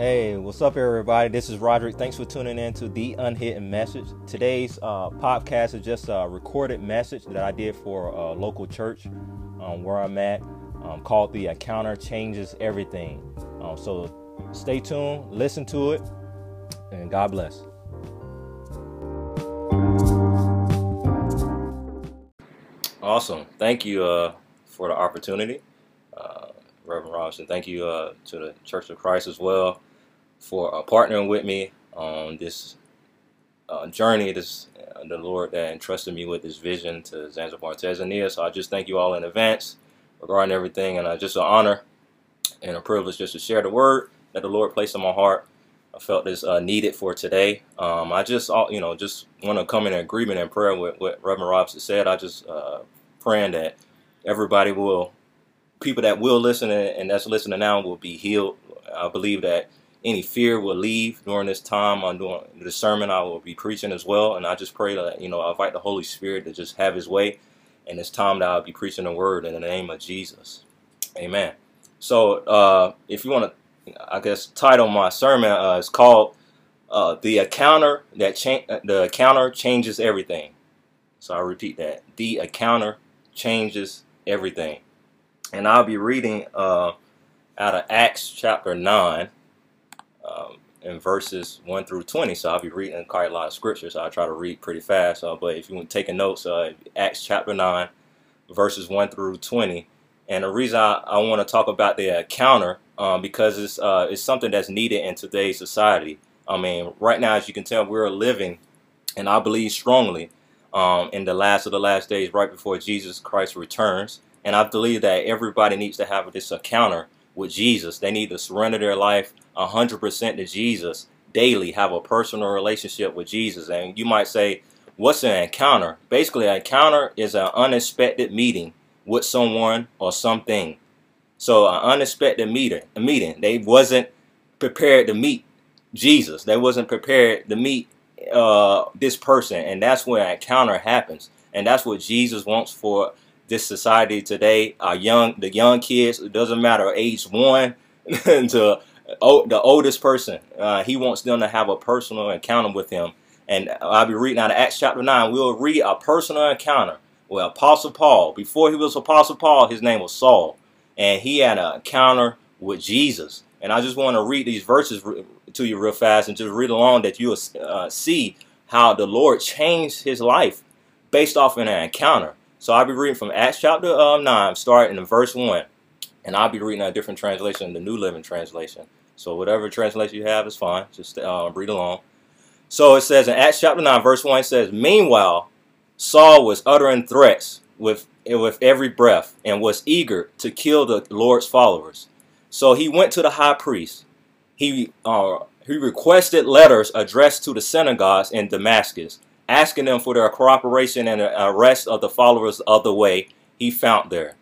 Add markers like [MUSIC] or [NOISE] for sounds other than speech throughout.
Hey, what's up, everybody? This is Rodrick. Thanks for tuning in to The Unhidden Message. Today's uh, podcast is just a recorded message that I did for a local church um, where I'm at um, called The Encounter Changes Everything. Um, so stay tuned, listen to it, and God bless. Awesome. Thank you uh, for the opportunity, uh, Reverend Robinson. Thank you uh, to the Church of Christ as well for uh, partnering with me on this uh, journey. This uh, the Lord that entrusted me with this vision to Zanzibar, Tanzania. So I just thank you all in advance regarding everything, and uh, just an honor and a privilege just to share the word that the Lord placed in my heart. I felt this uh, needed for today. Um, I just, you know, just want to come in agreement and prayer with what Reverend Robinson said. I just uh, praying that everybody will, people that will listen and that's listening now will be healed. I believe that any fear will leave during this time. I'm doing the sermon. I will be preaching as well, and I just pray that you know I invite the Holy Spirit to just have His way. And it's time that I'll be preaching the word in the name of Jesus. Amen. So uh, if you want to, I guess title my sermon uh, is called uh, "The Encounter That Cha- The Encounter Changes Everything." So I repeat that: the encounter changes everything. And I'll be reading uh, out of Acts chapter nine um, in verses 1 through 20. So I'll be reading quite a lot of scripture, so I try to read pretty fast. Uh, but if you want to take notes, uh, Acts chapter 9, verses 1 through 20. And the reason I, I want to talk about the encounter um, because it's, uh, it's something that's needed in today's society. I mean, right now, as you can tell, we're living, and I believe strongly, um, in the last of the last days, right before Jesus Christ returns. And I believe that everybody needs to have this encounter with Jesus. They need to surrender their life 100% to Jesus daily, have a personal relationship with Jesus. And you might say, what's an encounter? Basically, an encounter is an unexpected meeting with someone or something. So an unexpected meeting, a meeting. They wasn't prepared to meet Jesus. They wasn't prepared to meet uh, this person, and that's where an encounter happens. And that's what Jesus wants for this society today. Our young, the young kids. It doesn't matter age one [LAUGHS] to oh, the oldest person. Uh, he wants them to have a personal encounter with him. And I'll be reading out of Acts chapter 9. We'll read a personal encounter with Apostle Paul. Before he was Apostle Paul, his name was Saul. And he had an encounter with Jesus. And I just want to read these verses to you real fast and just read along that you'll uh, see how the Lord changed his life based off of an encounter. So I'll be reading from Acts chapter uh, 9, starting in verse 1. And I'll be reading a different translation, the New Living Translation. So whatever translation you have is fine. Just uh, read along. So it says in Acts chapter 9, verse 1, it says, Meanwhile, Saul was uttering threats with, with every breath and was eager to kill the Lord's followers. So he went to the high priest. He, uh, he requested letters addressed to the synagogues in Damascus, asking them for their cooperation and the arrest of the followers of the way he found there.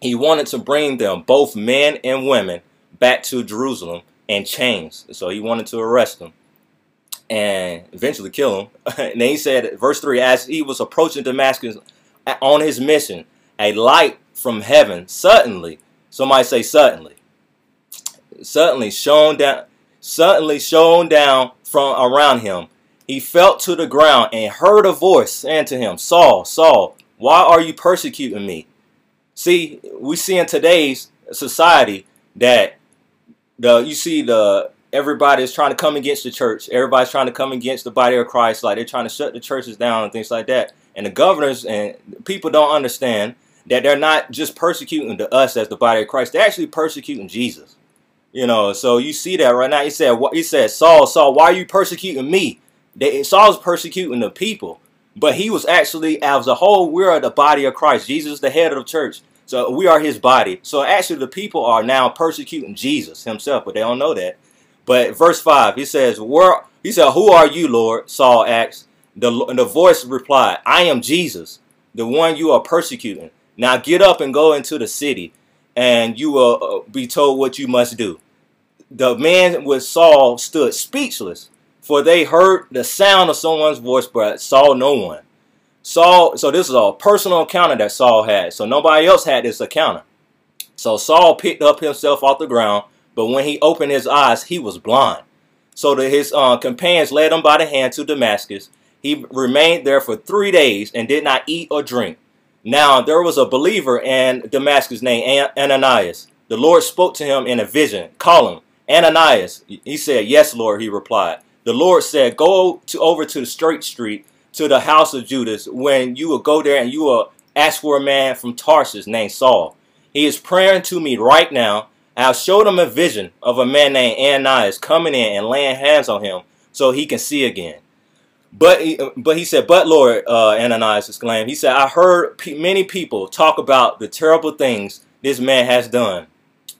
He wanted to bring them, both men and women, back to Jerusalem and chains. So he wanted to arrest him and eventually kill him. [LAUGHS] and then he said, verse 3 As he was approaching Damascus on his mission, a light from heaven suddenly, somebody say suddenly, suddenly shone down, suddenly shone down from around him. He fell to the ground and heard a voice saying to him, Saul, Saul, why are you persecuting me? See, we see in today's society that the you see the everybody is trying to come against the church. Everybody's trying to come against the body of Christ. Like they're trying to shut the churches down and things like that. And the governors and people don't understand that they're not just persecuting to us as the body of Christ. They're actually persecuting Jesus. You know, so you see that right now. He said, "What?" he said, Saul, Saul, why are you persecuting me? They, Saul's persecuting the people, but he was actually, as a whole, we're the body of Christ. Jesus, the head of the church. So we are his body. So actually the people are now persecuting Jesus himself, but they don't know that. But verse 5, he says, Where he said, Who are you, Lord? Saul asked. The, the voice replied, I am Jesus, the one you are persecuting. Now get up and go into the city, and you will uh, be told what you must do. The man with Saul stood speechless, for they heard the sound of someone's voice, but saw no one. Saul, so this is a personal encounter that Saul had. So nobody else had this encounter. So Saul picked up himself off the ground, but when he opened his eyes, he was blind. So that his uh, companions led him by the hand to Damascus. He remained there for three days and did not eat or drink. Now there was a believer in Damascus named Ananias. The Lord spoke to him in a vision. calling. Ananias. He said, Yes, Lord, he replied. The Lord said, Go to over to the straight street to the house of Judas when you will go there and you will ask for a man from Tarsus named Saul. He is praying to me right now. I'll show him a vision of a man named Ananias coming in and laying hands on him so he can see again. But he, but he said, but Lord, uh, Ananias exclaimed, he said, I heard many people talk about the terrible things this man has done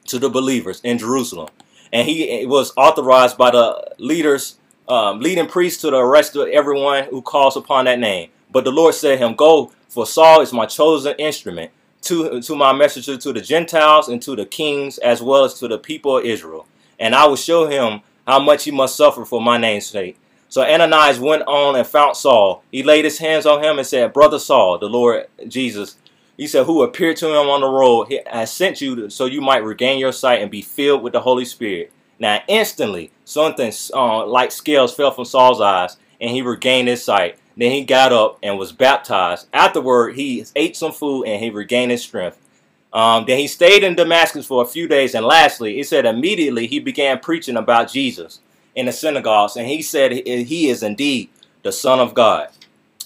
to the believers in Jerusalem. And he was authorized by the leaders, um, leading priests to the arrest of everyone who calls upon that name. But the Lord said him, go, for Saul is my chosen instrument to, to my messenger to the Gentiles and to the kings as well as to the people of Israel. And I will show him how much he must suffer for my name's sake. So Ananias went on and found Saul. He laid his hands on him and said, Brother Saul, the Lord Jesus, he said, who appeared to him on the road, he has sent you so you might regain your sight and be filled with the Holy Spirit. Now instantly, something uh, like scales fell from Saul's eyes, and he regained his sight. Then he got up and was baptized. Afterward, he ate some food and he regained his strength. Um, then he stayed in Damascus for a few days. And lastly, he said immediately he began preaching about Jesus in the synagogues. And he said he is indeed the Son of God.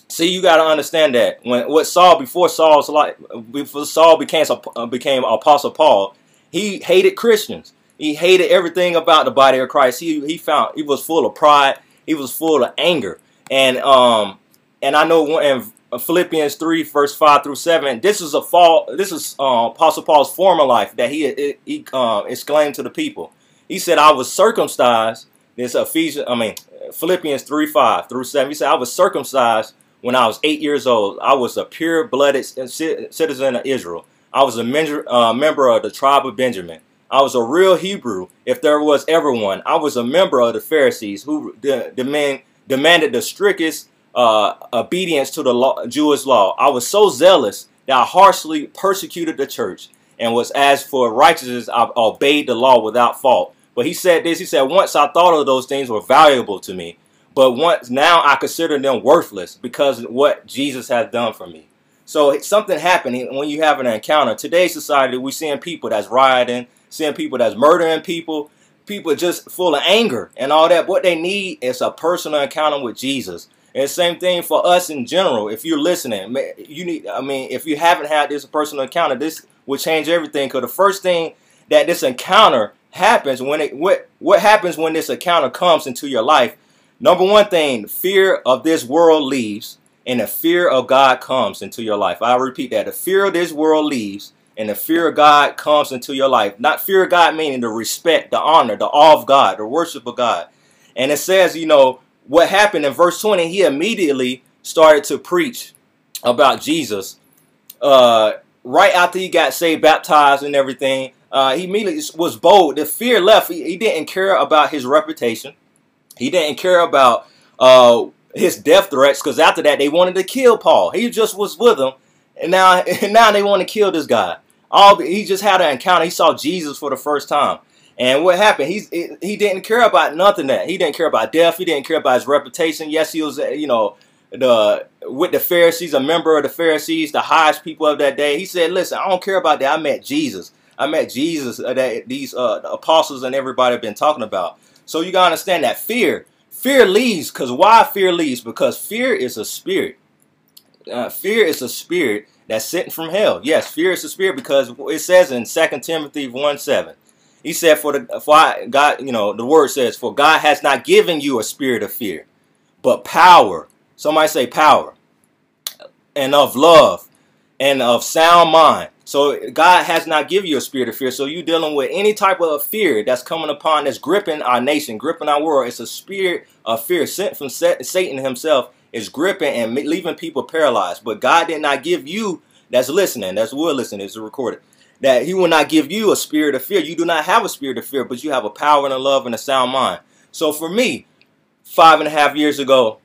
See, you got to understand that when what Saul before Saul's life, before Saul became uh, became Apostle Paul, he hated Christians. He hated everything about the body of Christ. He he found he was full of pride. He was full of anger. And um, and I know in Philippians three, verse five through seven, this is a fall. This is uh, Apostle Paul's former life that he he uh, exclaimed to the people. He said, "I was circumcised." This Ephesians, I mean Philippians three five through seven. He said, "I was circumcised when I was eight years old. I was a pure-blooded citizen of Israel. I was a member, uh, member of the tribe of Benjamin." I was a real Hebrew, if there was ever one. I was a member of the Pharisees who demand, demanded the strictest uh, obedience to the law, Jewish law. I was so zealous that I harshly persecuted the church and was as for righteousness, I obeyed the law without fault. But he said this, he said, once I thought of those things were valuable to me, but once now I consider them worthless because what Jesus has done for me. So something happened when you have an encounter. Today's society, we're seeing people that's rioting, seeing people that's murdering people, people just full of anger and all that. What they need is a personal encounter with Jesus. And same thing for us in general. If you're listening, you need. I mean, if you haven't had this personal encounter, this will change everything. Because the first thing that this encounter happens when it what what happens when this encounter comes into your life. Number one thing, fear of this world leaves, and the fear of God comes into your life. I repeat that: the fear of this world leaves, and the fear of God comes into your life. Not fear of God meaning the respect, the honor, the awe of God, the worship of God. And it says, you know, what happened in verse 20, he immediately started to preach about Jesus. Uh, right after he got saved, baptized, and everything, uh, he immediately was bold. The fear left. He, he, didn't care about his reputation. He didn't care about uh, his death threats because after that they wanted to kill Paul. He just was with them, and now and [LAUGHS] now they want to kill this guy. All he just had an encounter. He saw Jesus for the first time. And what happened? He's he didn't care about nothing that he didn't care about death. He didn't care about his reputation. Yes, he was you know the with the Pharisees, a member of the Pharisees, the highest people of that day. He said, "Listen, I don't care about that. I met Jesus. I met Jesus that these uh, apostles and everybody have been talking about. So you gotta understand that fear, fear leaves. Because why fear leaves? Because fear is a spirit. Uh, fear is a spirit that's sent from hell. Yes, fear is a spirit because it says in 2 Timothy 1 7. He said, For the for I, God, you know, the word says, For God has not given you a spirit of fear, but power. Somebody say power. And of love and of sound mind. So God has not given you a spirit of fear. So you dealing with any type of fear that's coming upon, that's gripping our nation, gripping our world. It's a spirit of fear sent from Satan himself is gripping and leaving people paralyzed. But God did not give you, that's listening, that's will listening, it's recorded, that he will not give you a spirit of fear. You do not have a spirit of fear, but you have a power and a love and a sound mind. So for me, five and a half years ago,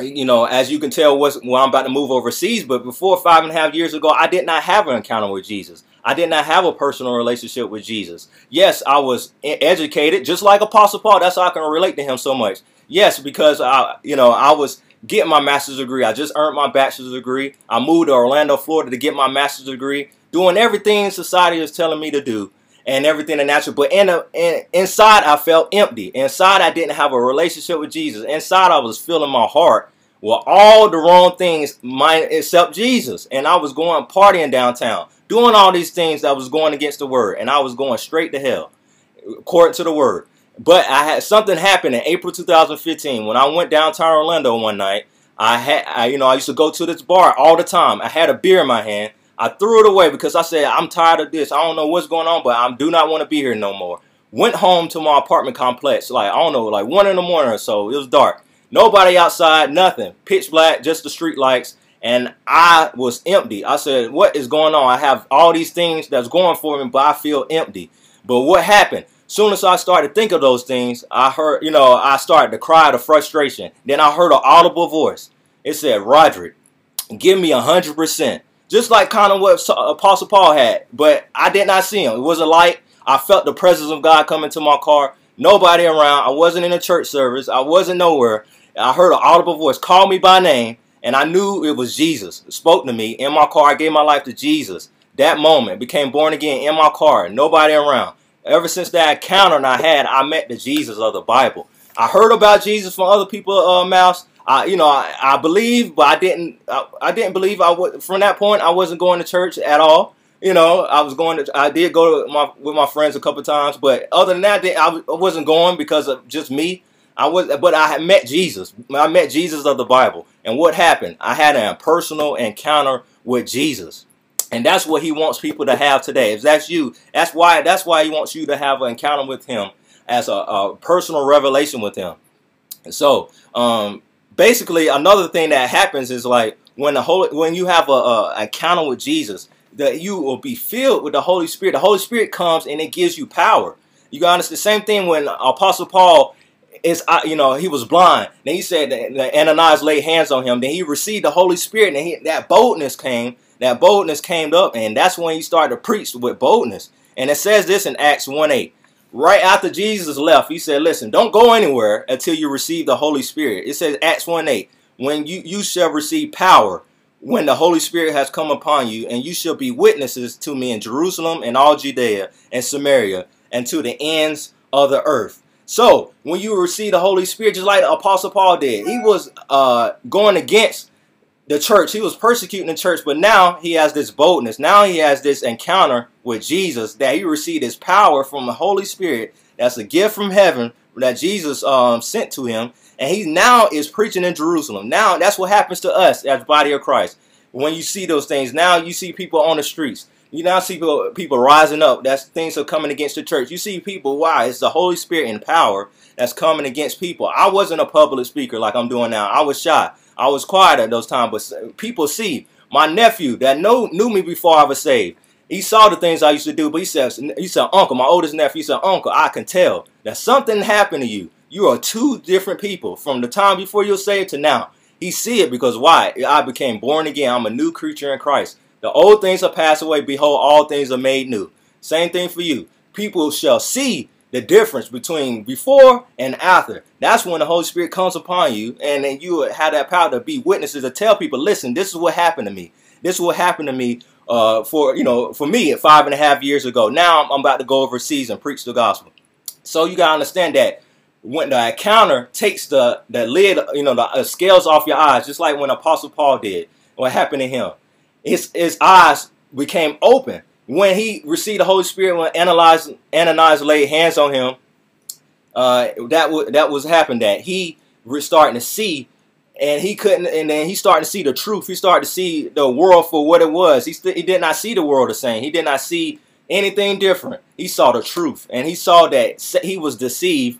you know, as you can tell, was well, I'm about to move overseas. But before five and a half years ago, I did not have an encounter with Jesus. I did not have a personal relationship with Jesus. Yes, I was educated, just like Apostle Paul. That's how I can relate to him so much. Yes, because I, you know, I was getting my master's degree. I just earned my bachelor's degree. I moved to Orlando, Florida, to get my master's degree, doing everything society is telling me to do and everything in natural. But in, a, in inside, I felt empty. Inside, I didn't have a relationship with Jesus. Inside, I was filling my heart with all the wrong things, mine except Jesus. And I was going partying downtown, doing all these things that was going against the word, and I was going straight to hell, according to the word. But I had something happen in April 2015 when I went downtown Orlando one night. I had, I, you know, I used to go to this bar all the time. I had a beer in my hand I threw it away because I said, I'm tired of this. I don't know what's going on, but I do not want to be here no more. Went home to my apartment complex, like, I don't know, like 1 in the morning or so. It was dark. Nobody outside, nothing. Pitch black, just the street lights. And I was empty. I said, what is going on? I have all these things that's going for me, but I feel empty. But what happened? Soon as I started to think of those things, I heard, you know, I started to cry the frustration. Then I heard an audible voice. It said, Rodrick, give me a hundred percent. Just like kind of what Apostle Paul had. But I did not see him. It was a light. I felt the presence of God coming to my car. Nobody around. I wasn't in a church service. I wasn't nowhere. I heard an audible voice call me by name. And I knew it was Jesus. It spoke to me in my car. I gave my life to Jesus. That moment became born again in my car. Nobody around. Ever since that encounter I had, I met the Jesus of the Bible. I heard about Jesus from other people's uh, mouths. I, you know, I, I believe, but I didn't. I, I didn't believe. I would from that point. I wasn't going to church at all. You know, I was going to. I did go to my with my friends a couple times, but other than that, I wasn't going because of just me. I was, but I had met Jesus. I met Jesus of the Bible, and what happened? I had a personal encounter with Jesus, and that's what He wants people to have today. If that's you, that's why. That's why He wants you to have an encounter with Him as a, a personal revelation with Him. And so, um, basically another thing that happens is like when the holy when you have a, a encounter with Jesus, that you will be filled with the Holy Spirit. The Holy Spirit comes and it gives you power. You got understand the same thing when Apostle Paul is uh, you know he was blind. Then he said that Ananias laid hands on him. Then he received the Holy Spirit, and he, that boldness came. That boldness came up, and that's when he started to preach with boldness. And it says this in Acts 1 8 right after Jesus left, he said, listen, don't go anywhere until you receive the Holy Spirit. It says Acts 1 8, when you, you shall receive power when the Holy Spirit has come upon you, and you shall be witnesses to me in Jerusalem and all Judea and Samaria and to the ends of the earth. So when you receive the Holy Spirit, just like the Apostle Paul did, he was uh, going against the church. He was persecuting the church, but now he has this boldness. Now he has this encounter with Jesus that he received his power from the Holy Spirit. That's a gift from heaven that Jesus um, sent to him. And he now is preaching in Jerusalem. Now that's what happens to us as body of Christ. When you see those things, now you see people on the streets. You now see people, people rising up. That's things are coming against the church. You see people. Why? It's the Holy Spirit in power that's coming against people. I wasn't a public speaker like I'm doing now. I was shy. I was quiet at those times, but people see my nephew that know, knew me before I was saved. He saw the things I used to do, but he says, he said, Uncle, my oldest nephew, he said, Uncle, I can tell that something happened to you. You are two different people from the time before you were saved to now. He see it because why? I became born again. I'm a new creature in Christ. The old things are passed away. Behold, all things are made new. Same thing for you. People shall see the difference between before and after. That's when the Holy Spirit comes upon you, and then you have that power to be witnesses to tell people, listen, this is what happened to me. This is what happened to me uh, for you know for me five and a half years ago. Now I'm, about to go overseas and preach the gospel. So you gotta understand that when the encounter takes the the lid, you know, the scales off your eyes, just like when Apostle Paul did. What happened to him? His his eyes became open when he received the Holy Spirit, when Ananias, Ananias laid hands on him, uh, that that was happened. That he was starting to see, and he couldn't. And then he started to see the truth. He started to see the world for what it was. He st- he did not see the world the same. He did not see anything different. He saw the truth, and he saw that he was deceived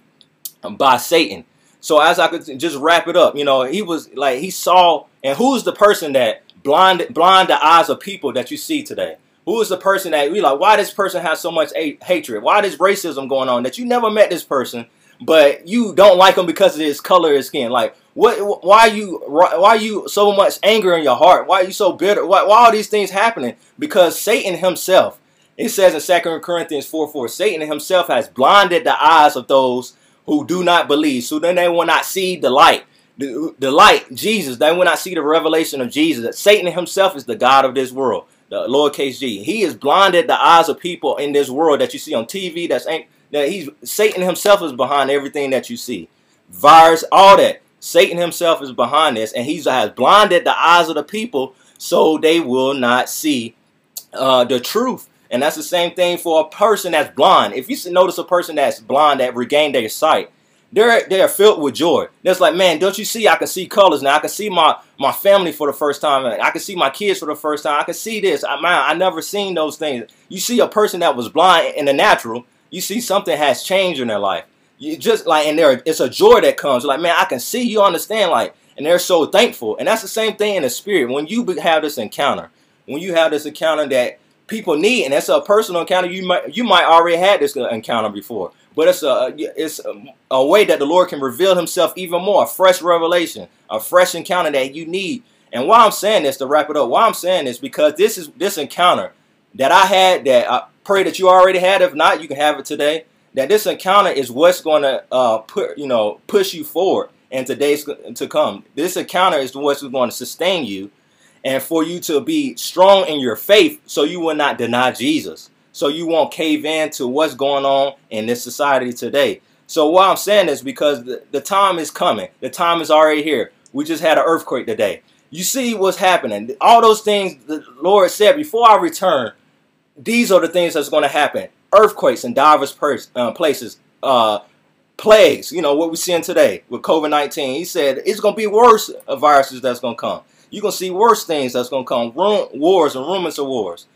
by Satan. So as I could just wrap it up, you know, he was like he saw, and who's the person that blind blind the eyes of people that you see today? Who is the person that we like? Why this person has so much hatred? Why this racism going on that you never met this person, but you don't like him because of his color of his skin? Like, What? Why you? Why you so much anger in your heart? Why are you so bitter? Why, why are these things happening? Because Satan himself. It says in Second Corinthians 4 4, Satan himself has blinded the eyes of those who do not believe. So then they will not see the light. The, the light, Jesus, they will not see the revelation of Jesus. That Satan himself is the God of this world, the lowercase g. He has blinded the eyes of people in this world that you see on TV. That's ain't that he's Satan himself is behind everything that you see. Virus, all that. Satan himself is behind this, and he has blinded the eyes of the people so they will not see uh, the truth. And that's the same thing for a person that's blind. If you notice a person that's blind that regained their sight, they're they're filled with joy. It's like, man, don't you see? I can see colors now. I can see my my family for the first time. I can see my kids for the first time. I can see this. I, man, I never seen those things. You see a person that was blind in the natural. You see something has changed in their life. You just like, and there, it's a joy that comes. Like, man, I can see you understand. Like, and they're so thankful. And that's the same thing in the spirit. When you have this encounter, when you have this encounter that people need, and that's a personal encounter, you might you might already had this encounter before. But it's a it's a, a way that the Lord can reveal Himself even more, a fresh revelation, a fresh encounter that you need. And why I'm saying this to wrap it up, why I'm saying this because this is this encounter that I had that I pray that you already had. If not, you can have it today that this encounter is what's going to uh, put you know push you forward in today's to come. This encounter is what's going to sustain you, and for you to be strong in your faith, so you will not deny Jesus, so you won't cave in to what's going on in this society today. So what I'm saying is because the, the time is coming, the time is already here. We just had an earthquake today. You see what's happening. All those things the Lord said before I return. These are the things that's going to happen earthquakes in diverse uh, places, uh, plagues, you know, what we're seeing today with COVID-19. He said it's going to be worse viruses that's going to come. You're going to see worse things that's going to come, wars and rumors of wars.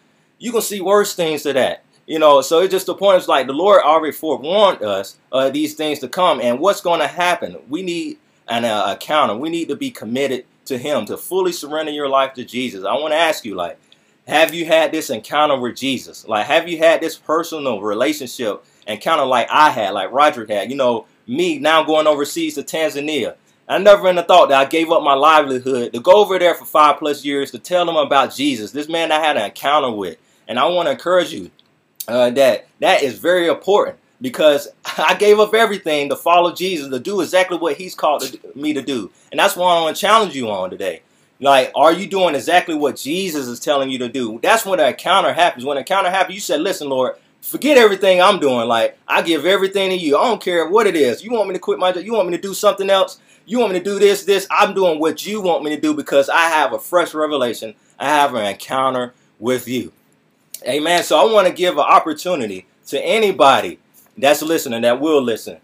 Going to see worse things to that. You know, so it's just the point is like the Lord already forewarned us uh, these things to come and what's going to happen. We need an uh, counter. We need to be committed to Him, to fully surrender your life to Jesus. I want to ask you, like, have you had this encounter with Jesus? Like, have you had this personal relationship encounter like I had, like Roger had? You know, me now going overseas to Tanzania. I never in the thought that I gave up my livelihood to go over there for five plus years to tell them about Jesus. This man I had an encounter with. And I want to encourage you uh, that that is very important because [LAUGHS] I gave up everything to follow Jesus, to do exactly what he's called me to do. And that's what I want to challenge you on today. Like, are you doing exactly what Jesus is telling you to do? That's when the encounter happens. When the encounter happens, you said, listen, Lord, forget everything I'm doing. Like, I give everything to you. I don't care what it is. You want me to quit my job? You want me to do something else? You want me to do this, this? I'm doing what you want me to do because I have a fresh revelation. I have an encounter with you. Amen. So I want to give an opportunity to anybody that's listening, that will listen,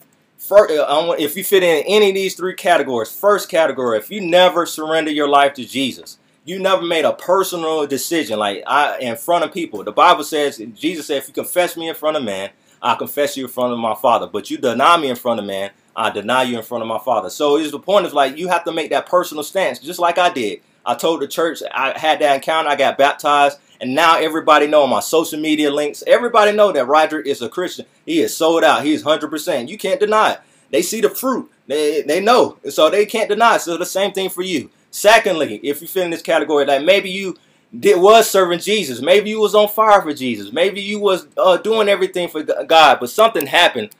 First, uh, if you fit in any of these three categories, first category, if you never surrender your life to Jesus, you never made a personal decision like I in front of people. The Bible says, Jesus said, if you confess me in front of man, I confess you in front of my Father. But you deny me in front of man, I deny you in front of my Father. So it's the point is like you have to make that personal stance, just like I did. I told the church I had that encounter, I got baptized, and now everybody know my social media links. Everybody know that Roger is a Christian. He is sold out. He is 100%. You can't deny it. They see the fruit. They, they know. So they can't deny it. So the same thing for you. Secondly, if you fit in this category, like maybe you did was serving Jesus. Maybe you was on fire for Jesus. Maybe you was uh, doing everything for God, but something happened,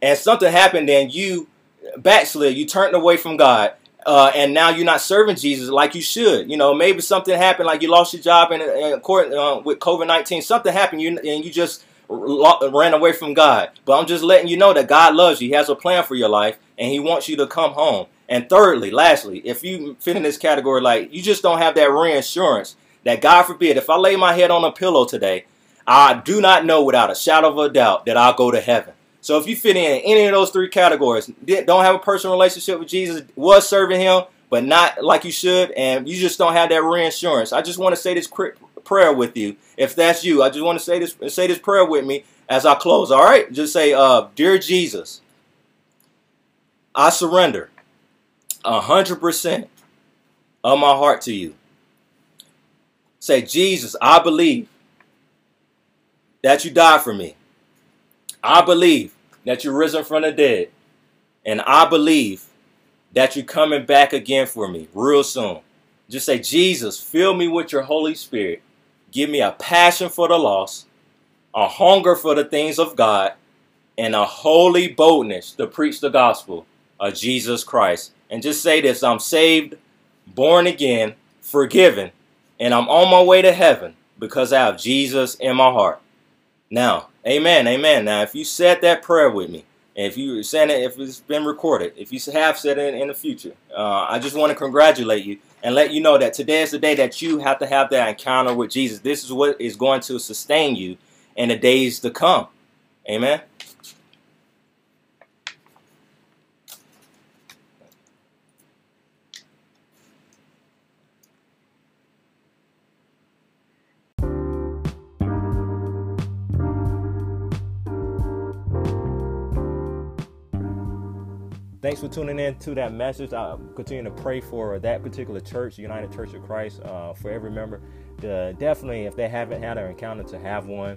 and something happened, and you backslid. You turned away from God, uh, and now you're not serving Jesus like you should. You know, maybe something happened, like you lost your job, and, and uh, with COVID nineteen, something happened, you and you just ran away from God. But I'm just letting you know that God loves you. He has a plan for your life, and He wants you to come home. And thirdly, lastly, if you fit in this category, like you just don't have that reassurance that God forbid, if I lay my head on a pillow today, I do not know without a shadow of a doubt that I'll go to heaven. So if you fit in any of those three categories, don't have a personal relationship with Jesus, was serving him, but not like you should, and you just don't have that reinsurance. I just want to say this prayer with you. If that's you, I just want to say this say this prayer with me as I close. All right? Just say, uh, Dear Jesus, I surrender hundred percent of my heart to you. Say, Jesus, I believe that you died for me. I believe that you're risen from the dead. And I believe that you're coming back again for me real soon. Just say, Jesus, fill me with your Holy Spirit. Give me a passion for the lost, a hunger for the things of God, and a holy boldness to preach the gospel of Jesus Christ. And just say this I'm saved, born again, forgiven, and I'm on my way to heaven because I have Jesus in my heart. Now, amen, amen. Now, if you said that prayer with me, and if you said it, if it's been recorded, if you have said it in the future, uh, I just want to congratulate you and let you know that today is the day that you have to have that encounter with Jesus. This is what is going to sustain you in the days to come. Amen. Thanks for tuning in to that message. I continue to pray for that particular church, United Church of Christ, uh, for every member. To definitely, if they haven't had an encounter, to have one,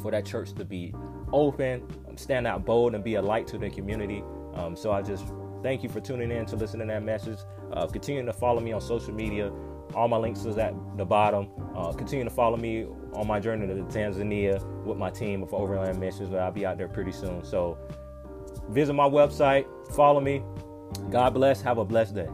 for that church to be open, stand out bold, and be a light to the community. Um, so I just thank you for tuning in to listen to that message. Uh, continue to follow me on social media. All my links is at the bottom. Uh, continue to follow me on my journey to Tanzania with my team of Overland Missions. But I'll be out there pretty soon. So visit my website, follow me. God bless. Have a blessed day.